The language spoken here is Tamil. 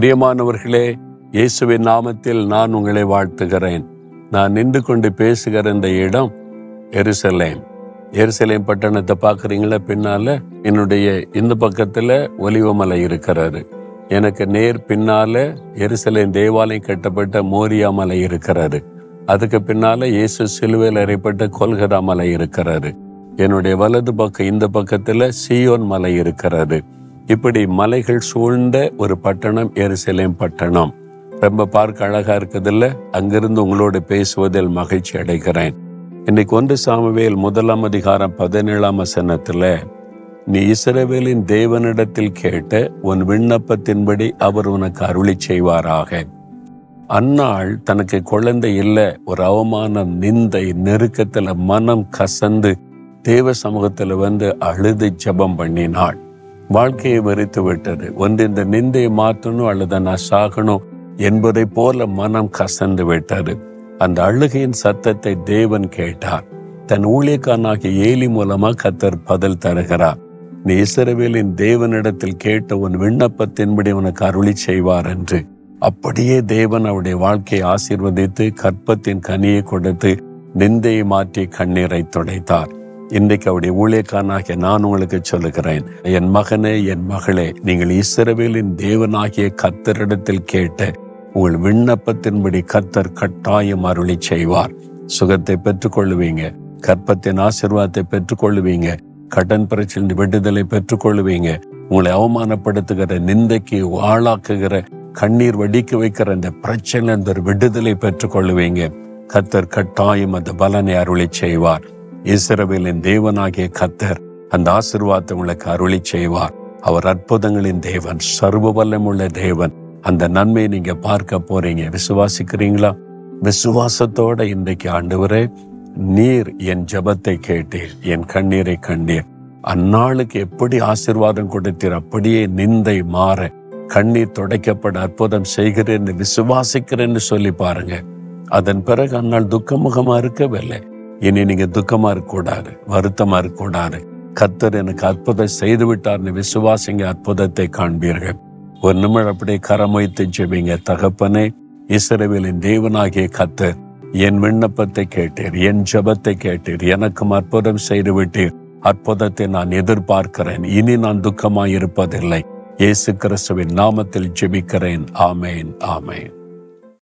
பிரியமானவர்களே இயேசுவின் நாமத்தில் நான் உங்களை வாழ்த்துகிறேன். நான் நின்று கொண்டு பேசுகிற இந்த இடம் எருசலேம். எருசலேம் பட்டணத்தை பார்க்குறீங்களா? பின்னால என்னுடைய இந்த பக்கத்துல ஒலிவமலை இருக்கிறாரு எனக்கு நேர் பின்னால எருசலேம் தேவாலயம் கட்டப்பட்ட மோரியா மலை இருக்கிறாரு அதுக்கு பின்னால இயேசு சிலுவையில் அறைப்பட்ட கொல்கதா மலை இருக்கிறாரு என்னுடைய வலது பக்கம் இந்த பக்கத்துல சியோன் மலை இருக்கிறாரு இப்படி மலைகள் சூழ்ந்த ஒரு பட்டணம் எருசலேம் பட்டணம். ரொம்ப பார்க்க அழகா இருக்குதுல்ல? அங்கிருந்து உங்களோடு பேசுவதில் மகிழ்ச்சி அடைகிறேன். இன்னைக்கு ஒன்று சாமுவேல் முதலாம் அதிகாரம் பதினேழாம் வசனத்துல நீ இஸ்ரவேலின் தேவனிடத்தில் கேட்ட உன் விண்ணப்பத்தின்படி அவர் உனக்கு அருளி செய்வாராக. அன்னாள் தனக்கு குழந்தை இல்லை ஒரு அவமானம் நிந்தை நெருக்கத்துல மனம் கசந்து தேவ சமூகத்துல வந்து அழுது ஜபம் பண்ணினாள். வாழ்க்கையை வெறித்து விட்டது. ஒன்று இந்த நிந்தையை மாற்றணும் அல்லது நான் சாகணும் என்பதை போல மனம் கசந்து விட்டது. அந்த அழுகையின் சத்தத்தை தேவன் கேட்டார். தன் ஊழியக்காரனாகிய ஏலி மூலமா கத்தர் பதில் தருகிறார். நீ இசரவேலின் தேவனிடத்தில் கேட்ட உன் விண்ணப்பத்தின்படி உனக்கு அருளி செய்வார் என்று. அப்படியே தேவன் அவருடைய வாழ்க்கையை ஆசீர்வதித்து கற்பத்தின் கனியை கொடுத்து நிந்தையை மாற்றி கண்ணீரை துடைத்தார். இன்றைக்கு அவருடைய ஊழியக்காரனாகிய நான் உங்களுக்கு சொல்லுகிறேன். என் மகனே என் மகளே நீங்கள் இஸ்ரவேலின் தேவனாகிய கத்தரிடத்தில் கேட்ட உங்கள் விண்ணப்பத்தின்படி கத்தர் கட்டாயம் அருளி செய்வார். சுகத்தை பெற்றுக்கொள்ளுவீங்க கற்பத்தின் ஆசிர்வாதத்தை பெற்றுக்கொள்ளுவீங்க கடன் பிரச்சனை விடுதலை பெற்றுக்கொள்ளுவீங்க உங்களை அவமானப்படுத்துகிற நிந்தைக்கு ஆளாக்குகிற கண்ணீர் வடிக்க வைக்கிற அந்த பிரச்சனை அந்த விடுதலை பெற்றுக்கொள்ளுவீங்க. கத்தர் கட்டாயம் அந்த பலனை அருளி செய்வார். இஸ்ரவேலின் தேவனாகிய கத்தர் அந்த ஆசிர்வாதத்தை உங்களுக்கு அருளி செய்வார் அவர் அற்புதங்களின் தேவன் சர்வ வல்லமுள்ள தேவன். அந்த நன்மையை நீங்க பார்க்க போறீங்க. விசுவாசிக்கிறீங்களா? விசுவாசத்தோட இன்றைக்கு ஆண்டவரே நீர் என் ஜெபத்தை கேட்டீர் என் கண்ணீரை கண்டீர். அந்நாளுக்கு எப்படி ஆசிர்வாதம் கொடுத்தீர் அப்படியே நிந்தை மாற. கண்ணீர் துடைக்கப்பட அற்புதம் செய்கிறேன்னு விசுவாசிக்கிறேன்னு சொல்லி பாருங்க. அதன் பிறகு அந்நாள் துக்கமுகமா இருக்கவில்லை. இனி நீங்க துக்கமா இருக்கக்கூடாது வருத்தமா இருக்கக்கூடாது. கத்தர் எனக்கு அற்புதம் செய்து விட்டார்னு விசுவாசிங்க அற்புதத்தை காண்பீர்கள். ஒரு நிமிடம் அப்படியே கரம் வைத்து ஜெபிங்க. தகப்பனே இஸ்ரேவேலின் தேவனாகிய கத்தர் என் விண்ணப்பத்தை கேட்டீர் என் ஜெபத்தை கேட்டீர் எனக்கும் அற்புதம் செய்து விட்டீர் அற்புதத்தை நான் எதிர்பார்க்கிறேன். இனி நான் துக்கமாய் இருப்பதில்லை இயேசு கிறிஸ்துவின் நாமத்தில் ஜெபிக்கிறேன். ஆமேன் ஆமேன்.